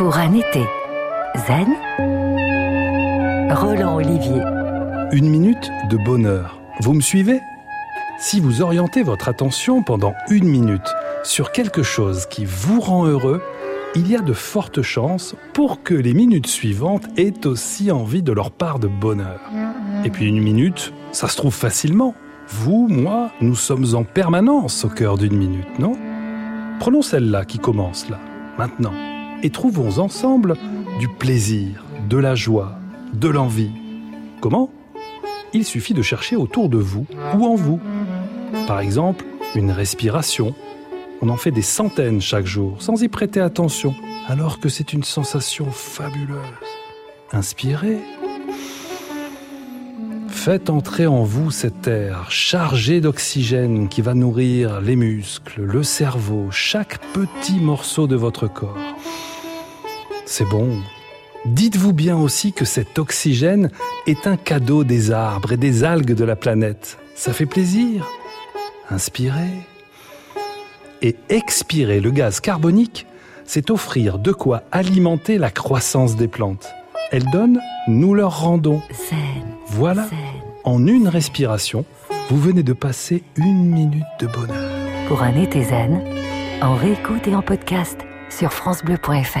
Pour un été zen, Roland Olivier. Une minute de bonheur. Vous me suivez? Si vous orientez votre attention pendant une minute sur quelque chose qui vous rend heureux, il y a de fortes chances pour que les minutes suivantes aient aussi envie de leur part de bonheur. Et puis une minute, ça se trouve facilement. Vous, moi, nous sommes en permanence au cœur d'une minute, non? Prenons celle-là qui commence là, maintenant, et trouvons ensemble du plaisir, de la joie, de l'envie. Comment? Il suffit de chercher autour de vous ou en vous. Par exemple, une respiration. On en fait des centaines chaque jour sans y prêter attention, alors que c'est une sensation fabuleuse. Inspirez. Faites entrer en vous cet air chargé d'oxygène qui va nourrir les muscles, le cerveau, chaque petit morceau de votre corps. C'est bon. Dites-vous bien aussi que cet oxygène est un cadeau des arbres et des algues de la planète. Ça fait plaisir. Inspirez. Et expirer le gaz carbonique, c'est offrir de quoi alimenter la croissance des plantes. Elles donnent, nous leur rendons. Zen. Voilà, en une respiration, vous venez de passer une minute de bonheur. Pour un été zen, en réécoute et en podcast sur FranceBleu.fr.